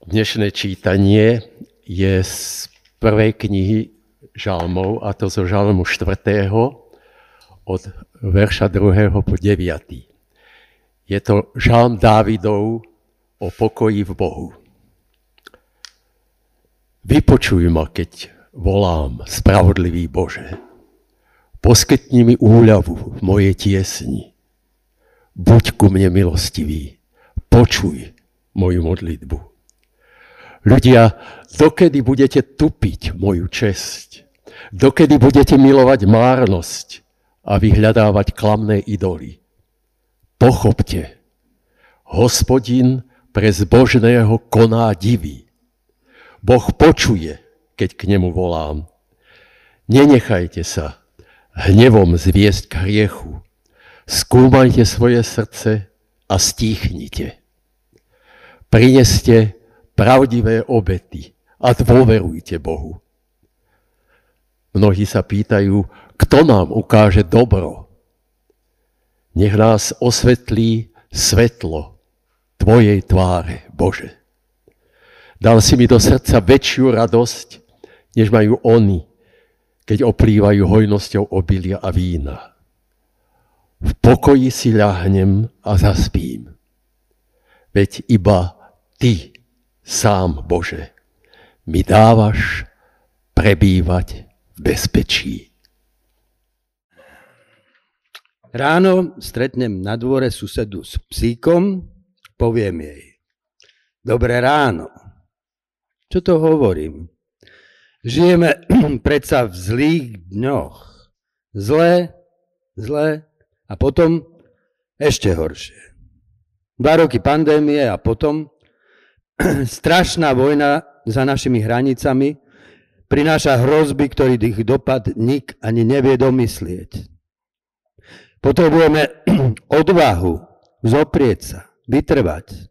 Dnešné čítanie je z prvej knihy Žalmov, a to zo Žalmu 4. od verša 2. po 9. Je to Žalm Dávidov o pokoji v Bohu. Vypočuj ma, keď volám, spravodlivý Bože. Poskytni mi úľavu v mojej tiesni. Buď ku mne milostivý. Počuj moju modlitbu. Ľudia, dokedy budete tupiť moju česť? Dokedy budete milovať márnosť a vyhľadávať klamné idoly? Pochopte, hospodin pre zbožného koná divy. Boh počuje, keď k nemu volám. Nenechajte sa hnevom zviesť k hriechu. Skúmajte svoje srdce a stíchnite. Prineste pravdivé obety a dôverujte Bohu. Mnohí sa pýtajú, kto nám ukáže dobro. Nech nás osvetlí svetlo Tvojej tváre, Bože. Dal si mi do srdca väčšiu radosť, než majú oni, keď oplývajú hojnosťou obilia a vína. V pokoji si ľahnem a zaspím. Veď iba Ty, sám Bože, mi dávaš prebývať v bezpečí. Ráno stretnem na dvore susedu s psíkom, poviem jej. Dobré ráno. Čo to hovorím? Žijeme predsa v zlých dňoch. Zlé, zlé a potom ešte horšie. Dva roky pandémie a potom strašná vojna za našimi hranicami prináša hrozby, ktorých dopad nik ani nevie domyslieť. Potrebujeme odvahu zoprieť sa, vytrvať.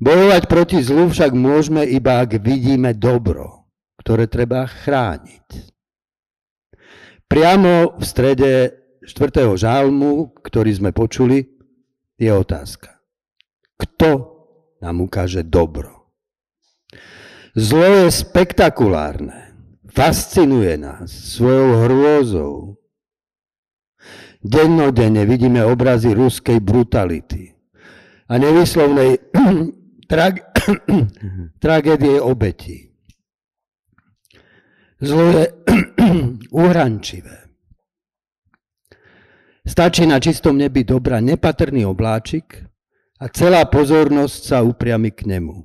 Bojovať proti zlu však môžeme iba, ak vidíme dobro, ktoré treba chrániť. Priamo v strede 4. žálmu, ktorý sme počuli, je otázka. Kto nám ukáže dobro. Zlo je spektakulárne. Fascinuje nás svojou hrôzou. Dennodenne vidíme obrazy ruskej brutality a nevyslovnej trag- tragédie obetí. Zlo je uhrančivé. Stačí na čistom nebi dobrá nepatrný obláčik a celá pozornosť sa upriami k nemu.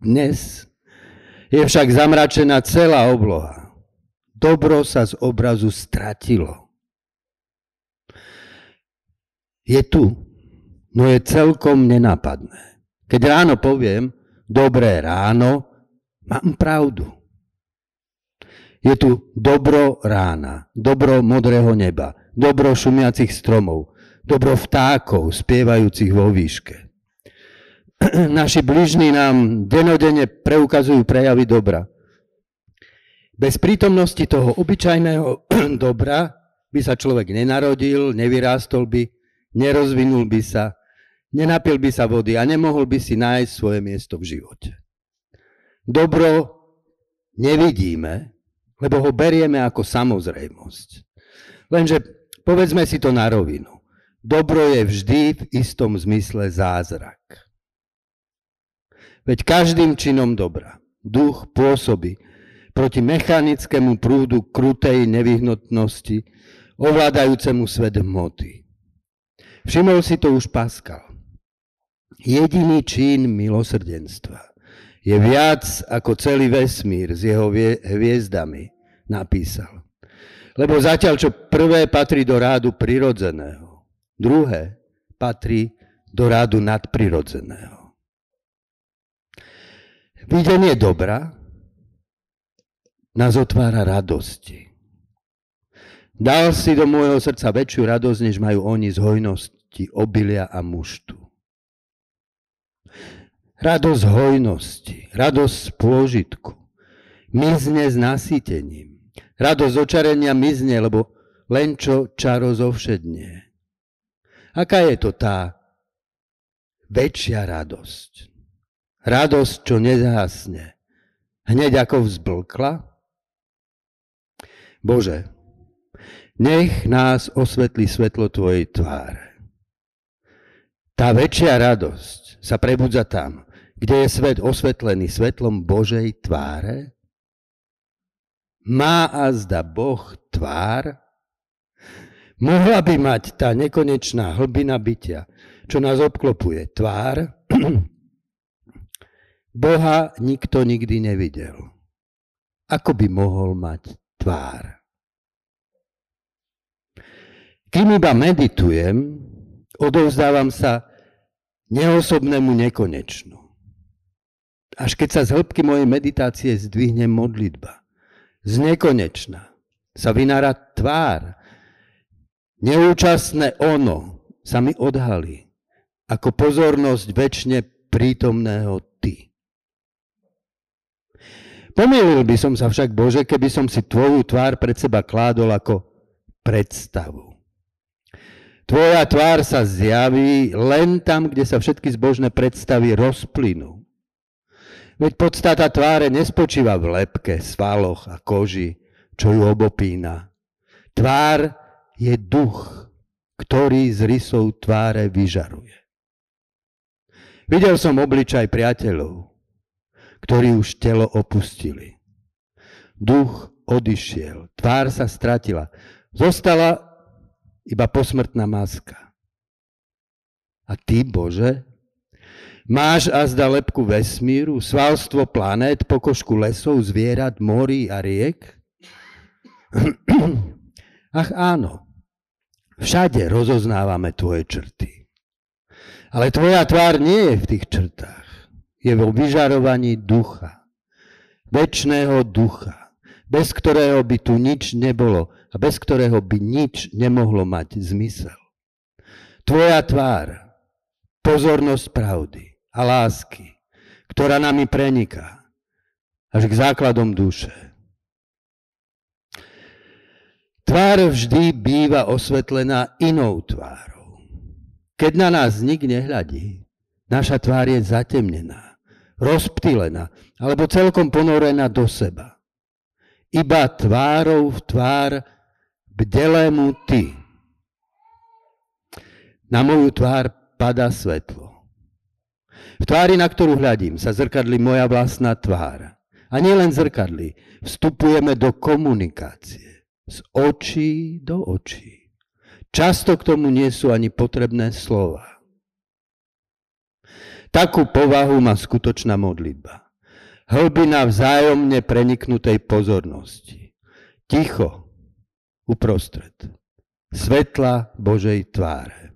Dnes je však zamračená celá obloha. Dobro sa z obrazu stratilo. Je tu, no je celkom nenápadné. Keď ráno poviem, dobré ráno, mám pravdu. Je tu dobro rána, dobro modrého neba, dobro šumiacich stromov, dobro vtákov spievajúcich vo výške. Naši bližní nám denodene preukazujú prejavy dobra. Bez prítomnosti toho obyčajného dobra by sa človek nenarodil, nevyrástol by, nerozvinul by sa, nenapil by sa vody a nemohol by si nájsť svoje miesto v živote. Dobro nevidíme, lebo ho berieme ako samozrejmosť. Lenže povedzme si to na rovinu. Dobro je vždy v istom zmysle zázrak. Veď každým činom dobra duch pôsobí proti mechanickému prúdu krutej nevyhnutnosti, ovládajúcemu svet hmoty. Všimol si to už Pascal. Jediný čin milosrdenstva je viac ako celý vesmír s jeho hviezdami, napísal. Lebo zatiaľ, čo prvé patrí do rádu prirodzeného, Druhé patrí do rádu nadprirodzeného. Videnie dobra nás otvára radosti. Dal si do môjho srdca väčšiu radosť, než majú oni z hojnosti obilia a muštu. Radosť hojnosti, radosť z pôžitku, mizne s nasýtením. Radosť očarenia mizne, lebo len čo čaro zovšednie. Aká je to tá väčšia radosť? Radosť, čo nezhasne. Hneď ako vzblkla? Bože, nech nás osvetlí svetlo Tvojej tváre. Tá väčšia radosť sa prebudza tam, kde je svet osvetlený svetlom Božej tváre. Má a zda Boh tvár? Mohla by mať tá nekonečná hlbina bytia, čo nás obklopuje, tvár? Boha nikto nikdy nevidel. Ako by mohol mať tvár? Kým iba meditujem, odovzdávam sa neosobnému nekonečnu. Až keď sa z hĺbky mojej meditácie zdvihne modlitba, z nekonečna sa vynára tvár, neúčastné ono sa mi odhalí ako pozornosť väčšine prítomného Ty. Pomýlil by som sa však, Bože, keby som si Tvoju tvár pred seba kládol ako predstavu. Tvoja tvár sa zjaví len tam, kde sa všetky zbožné predstavy rozplynú. Veď podstata tváre nespočíva v lepke, svaloch a koži, čo ju obopína. Tvár je duch, ktorý z rysov tváre vyžaruje. Videl som obličaj priateľov, ktorí už telo opustili. Duch odišiel, tvár sa stratila. Zostala iba posmrtná maska. A ty, Bože, máš azda lepku vesmíru, svalstvo planét, pokožku lesov, zvierat, morí a riek? Ach áno, všade rozoznávame tvoje črty. Ale tvoja tvár nie je v tých črtách je vo vyžarovaní ducha. Večného ducha, bez ktorého by tu nič nebolo a bez ktorého by nič nemohlo mať zmysel. Tvoja tvár, pozornosť pravdy a lásky, ktorá nami preniká až k základom duše. Tvár vždy býva osvetlená inou tvárou. Keď na nás nik nehľadí, naša tvár je zatemnená rozptýlená alebo celkom ponorená do seba. Iba tvárou v tvár bdelému ty. Na moju tvár pada svetlo. V tvári, na ktorú hľadím, sa zrkadli moja vlastná tvár. A nielen zrkadli, vstupujeme do komunikácie. Z očí do očí. Často k tomu nie sú ani potrebné slova. Takú povahu má skutočná modlitba. Hlbina vzájomne preniknutej pozornosti. Ticho uprostred. Svetla Božej tváre.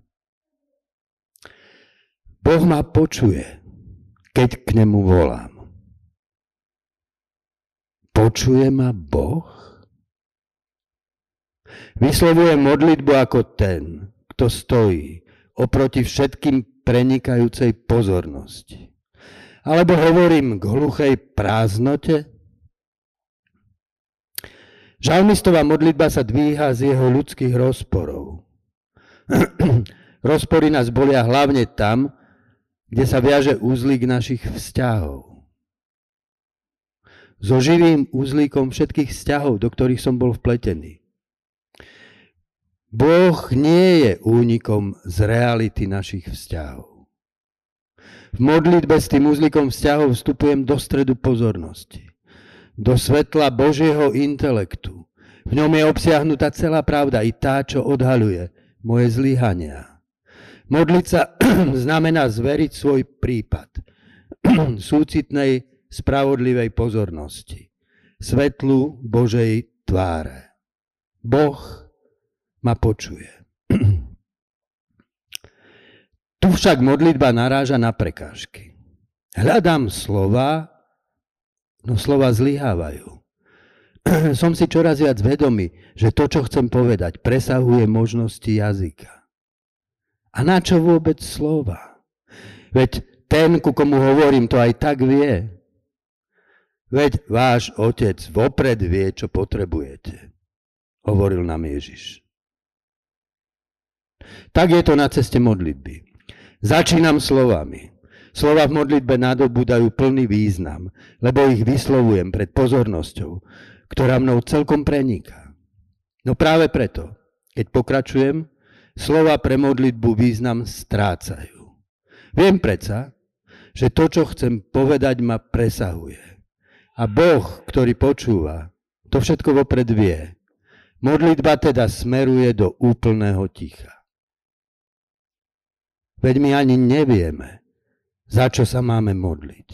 Boh ma počuje, keď k nemu volám. Počuje ma Boh? Vyslovuje modlitbu ako ten, kto stojí oproti všetkým prenikajúcej pozornosti. Alebo hovorím k hluchej prázdnote? Žalmistová modlitba sa dvíha z jeho ľudských rozporov. Rozpory nás bolia hlavne tam, kde sa viaže úzlík našich vzťahov. So živým úzlíkom všetkých vzťahov, do ktorých som bol vpletený. Boh nie je únikom z reality našich vzťahov. V modlitbe s tým úzlikom vzťahov vstupujem do stredu pozornosti. Do svetla Božieho intelektu. V ňom je obsiahnutá celá pravda, i tá, čo odhaľuje moje zlyhania. Modliť sa znamená zveriť svoj prípad súcitnej, spravodlivej pozornosti. Svetlu Božej tváre. Boh ma počuje. Tu však modlitba naráža na prekážky. Hľadám slova, no slova zlyhávajú. Som si čoraz viac vedomý, že to, čo chcem povedať, presahuje možnosti jazyka. A na čo vôbec slova? Veď ten, ku komu hovorím, to aj tak vie. Veď váš otec vopred vie, čo potrebujete, hovoril nám Ježiš. Tak je to na ceste modlitby. Začínam slovami. Slova v modlitbe nadobúdajú plný význam, lebo ich vyslovujem pred pozornosťou, ktorá mnou celkom preniká. No práve preto, keď pokračujem, slova pre modlitbu význam strácajú. Viem predsa, že to, čo chcem povedať, ma presahuje. A Boh, ktorý počúva, to všetko vopred vie. Modlitba teda smeruje do úplného ticha. Veď my ani nevieme, za čo sa máme modliť.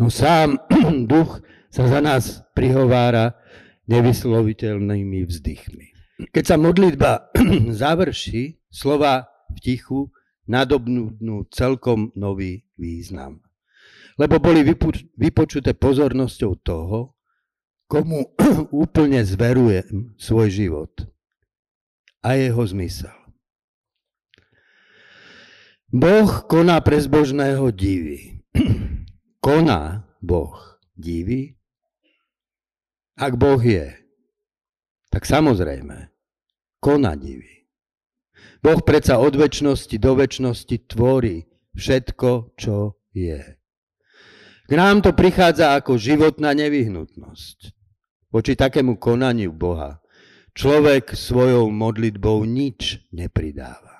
No sám duch sa za nás prihovára nevysloviteľnými vzdychmi. Keď sa modlitba završí, slova v tichu nadobnú celkom nový význam. Lebo boli vypočuté pozornosťou toho, komu úplne zverujem svoj život a jeho zmysel. Boh koná pre zbožného divy. Koná Boh divy? Ak Boh je, tak samozrejme, koná divy. Boh predsa od väčšnosti do väčšnosti tvorí všetko, čo je. K nám to prichádza ako životná nevyhnutnosť. Voči takému konaniu Boha človek svojou modlitbou nič nepridáva.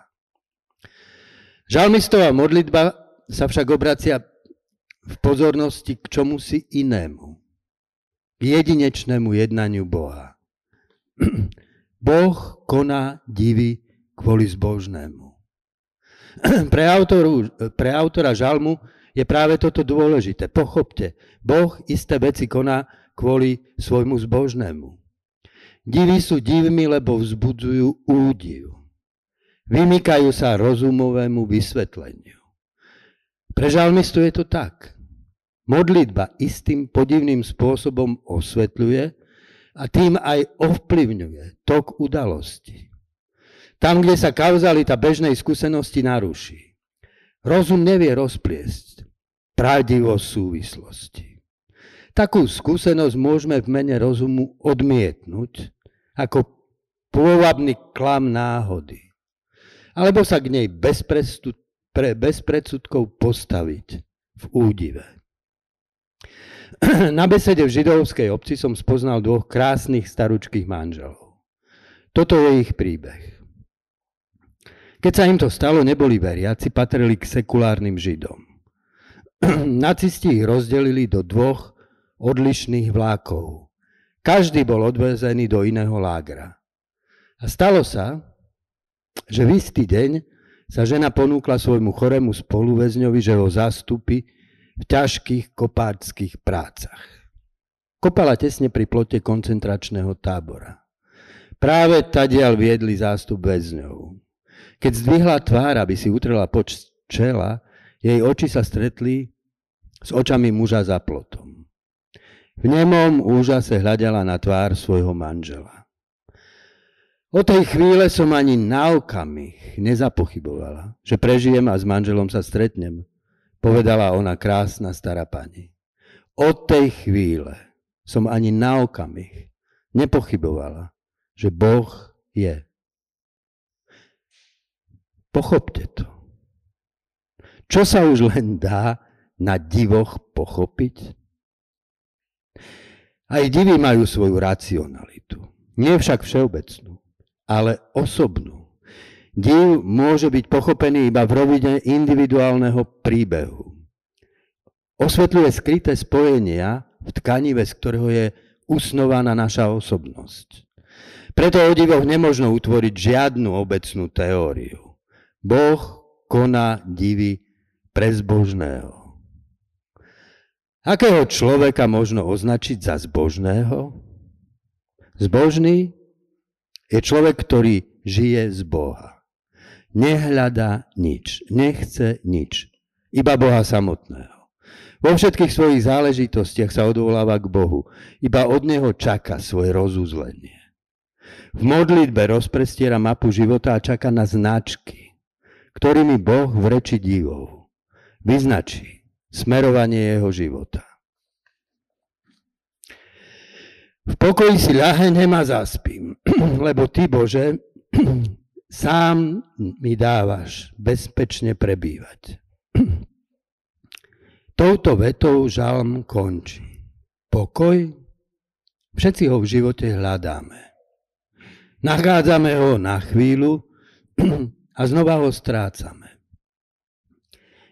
Žalmistová modlitba sa však obracia v pozornosti k čomu si inému. K jedinečnému jednaniu Boha. Boh koná divy kvôli zbožnému. Pre, autoru, pre autora žalmu je práve toto dôležité. Pochopte, Boh isté veci koná kvôli svojmu zbožnému. Divy sú divmi, lebo vzbudzujú údiv. Vymykajú sa rozumovému vysvetleniu. Pre žalmistu je to tak. Modlitba istým podivným spôsobom osvetľuje a tým aj ovplyvňuje tok udalosti. Tam, kde sa kauzalita bežnej skúsenosti naruší. Rozum nevie rozpliesť pravdivosť súvislosti. Takú skúsenosť môžeme v mene rozumu odmietnúť ako pôvabný klam náhody alebo sa k nej bez, prestu, pre, bez predsudkov postaviť v údive. Na besede v židovskej obci som spoznal dvoch krásnych staručkých manželov. Toto je ich príbeh. Keď sa im to stalo, neboli veriaci, patrili k sekulárnym židom. Nacisti ich rozdelili do dvoch odlišných vlákov. Každý bol odvezený do iného lágra. A stalo sa, že v istý deň sa žena ponúkla svojmu chorému spoluväzňovi, že ho zastúpi v ťažkých kopáčských prácach. Kopala tesne pri plote koncentračného tábora. Práve tadiaľ viedli zástup väzňov. Keď zdvihla tvár, aby si utrela poč čela, jej oči sa stretli s očami muža za plotom. V nemom úžase hľadala na tvár svojho manžela. O tej chvíle som ani na okamih nezapochybovala, že prežijem a s manželom sa stretnem, povedala ona krásna stará pani. Od tej chvíle som ani na okamih nepochybovala, že Boh je. Pochopte to. Čo sa už len dá na divoch pochopiť? Aj divy majú svoju racionalitu. Nie však všeobecnú ale osobnú. Div môže byť pochopený iba v rovine individuálneho príbehu. Osvetľuje skryté spojenia v tkanive, z ktorého je usnovaná naša osobnosť. Preto o divoch nemožno utvoriť žiadnu obecnú teóriu. Boh koná divy pre zbožného. Akého človeka možno označiť za zbožného? Zbožný je človek, ktorý žije z Boha. Nehľada nič, nechce nič, iba Boha samotného. Vo všetkých svojich záležitostiach sa odvoláva k Bohu, iba od Neho čaká svoje rozuzlenie. V modlitbe rozprestiera mapu života a čaká na značky, ktorými Boh v reči divov vyznačí smerovanie jeho života. V pokoji si ľahnem a zaspím, lebo Ty, Bože, sám mi dávaš bezpečne prebývať. Touto vetou žalm končí. Pokoj? Všetci ho v živote hľadáme. Nachádzame ho na chvíľu a znova ho strácame.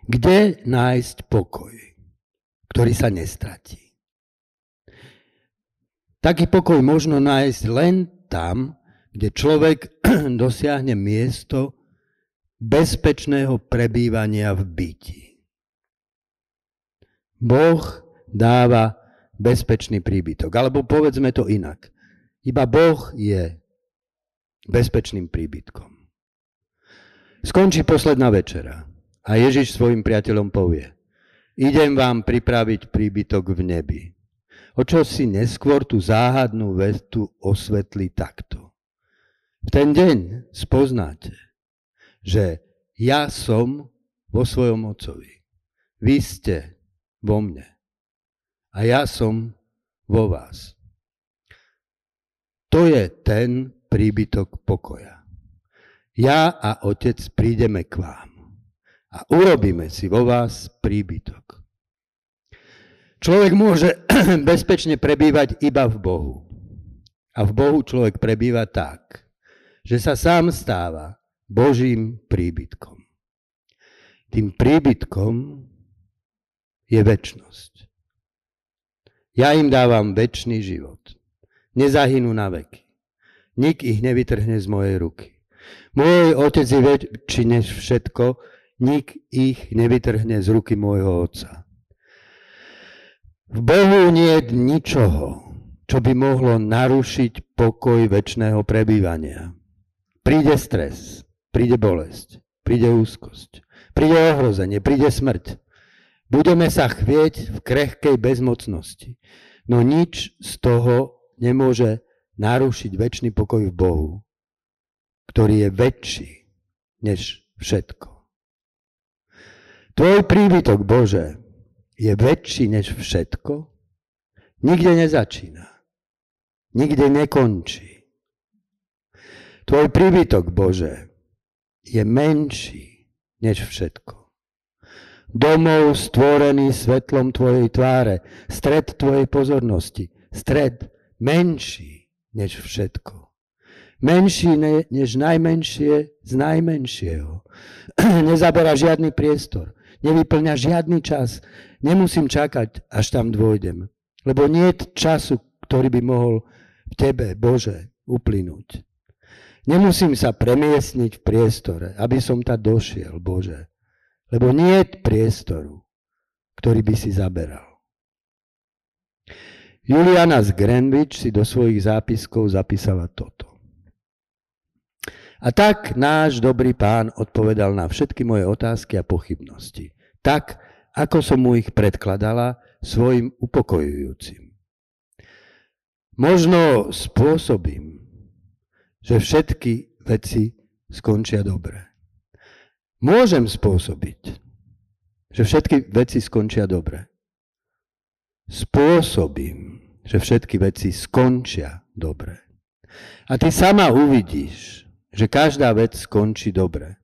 Kde nájsť pokoj, ktorý sa nestratí? Taký pokoj možno nájsť len tam, kde človek dosiahne miesto bezpečného prebývania v byti. Boh dáva bezpečný príbytok. Alebo povedzme to inak. Iba Boh je bezpečným príbytkom. Skončí posledná večera a Ježiš svojim priateľom povie, idem vám pripraviť príbytok v nebi. O čo si neskôr tú záhadnú vetu osvetlí takto. V ten deň spoznáte, že ja som vo svojom ocovi. Vy ste vo mne a ja som vo vás. To je ten príbytok pokoja. Ja a Otec prídeme k vám a urobíme si vo vás príbytok. Človek môže bezpečne prebývať iba v Bohu. A v Bohu človek prebýva tak, že sa sám stáva Božím príbytkom. Tým príbytkom je väčnosť. Ja im dávam väčší život. Nezahynú na veky. Nik ich nevytrhne z mojej ruky. Môj otec je väčší než všetko, nik ich nevytrhne z ruky môjho otca. V Bohu nie je ničoho, čo by mohlo narušiť pokoj väčšného prebývania. Príde stres, príde bolesť, príde úzkosť, príde ohrozenie, príde smrť. Budeme sa chvieť v krehkej bezmocnosti. No nič z toho nemôže narušiť väčší pokoj v Bohu, ktorý je väčší než všetko. Tvoj príbytok, Bože, je väčší než všetko, nikde nezačína, nikde nekončí. Tvoj príbytok, Bože, je menší než všetko domov stvorený svetlom Tvojej tváre, stred Tvojej pozornosti, stred menší než všetko. Menší ne, než najmenšie z najmenšieho. Nezabera žiadny priestor, nevyplňa žiadny čas. Nemusím čakať, až tam dôjdem. Lebo nie je času, ktorý by mohol v Tebe, Bože, uplynúť. Nemusím sa premiesniť v priestore, aby som tam došiel, Bože. Lebo nie je priestoru, ktorý by si zaberal. Juliana z Greenwich si do svojich zápiskov zapísala toto. A tak náš dobrý pán odpovedal na všetky moje otázky a pochybnosti. Tak, ako som mu ich predkladala svojim upokojujúcim. Možno spôsobím, že všetky veci skončia dobre. Môžem spôsobiť, že všetky veci skončia dobre. Spôsobím, že všetky veci skončia dobre. A ty sama uvidíš, že každá vec skončí dobre.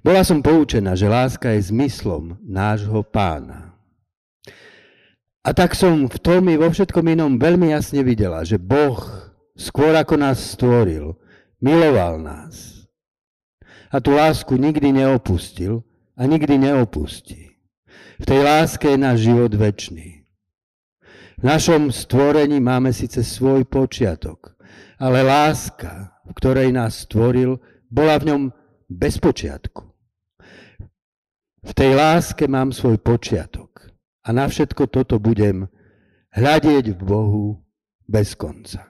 Bola som poučená, že láska je zmyslom nášho pána. A tak som v tom i vo všetkom inom veľmi jasne videla, že Boh skôr ako nás stvoril, miloval nás a tú lásku nikdy neopustil a nikdy neopustí. V tej láske je náš život väčší. V našom stvorení máme síce svoj počiatok, ale láska, v ktorej nás stvoril, bola v ňom bez počiatku. V tej láske mám svoj počiatok a na všetko toto budem hľadieť v Bohu bez konca.